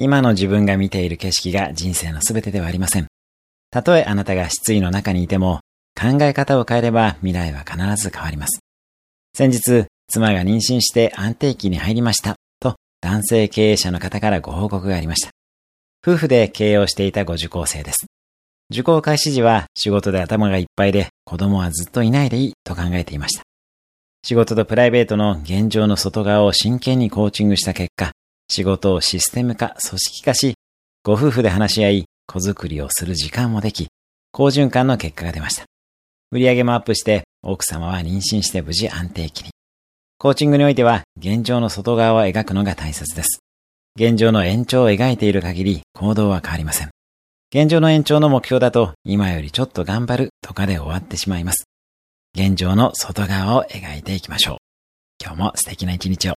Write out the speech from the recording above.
今の自分が見ている景色が人生の全てではありません。たとえあなたが失意の中にいても、考え方を変えれば未来は必ず変わります。先日、妻が妊娠して安定期に入りました。と、男性経営者の方からご報告がありました。夫婦で経営をしていたご受講生です。受講開始時は仕事で頭がいっぱいで子供はずっといないでいいと考えていました。仕事とプライベートの現状の外側を真剣にコーチングした結果、仕事をシステム化、組織化し、ご夫婦で話し合い、子作りをする時間もでき、好循環の結果が出ました。売上もアップして、奥様は妊娠して無事安定期に。コーチングにおいては、現状の外側を描くのが大切です。現状の延長を描いている限り、行動は変わりません。現状の延長の目標だと、今よりちょっと頑張るとかで終わってしまいます。現状の外側を描いていきましょう。今日も素敵な一日を。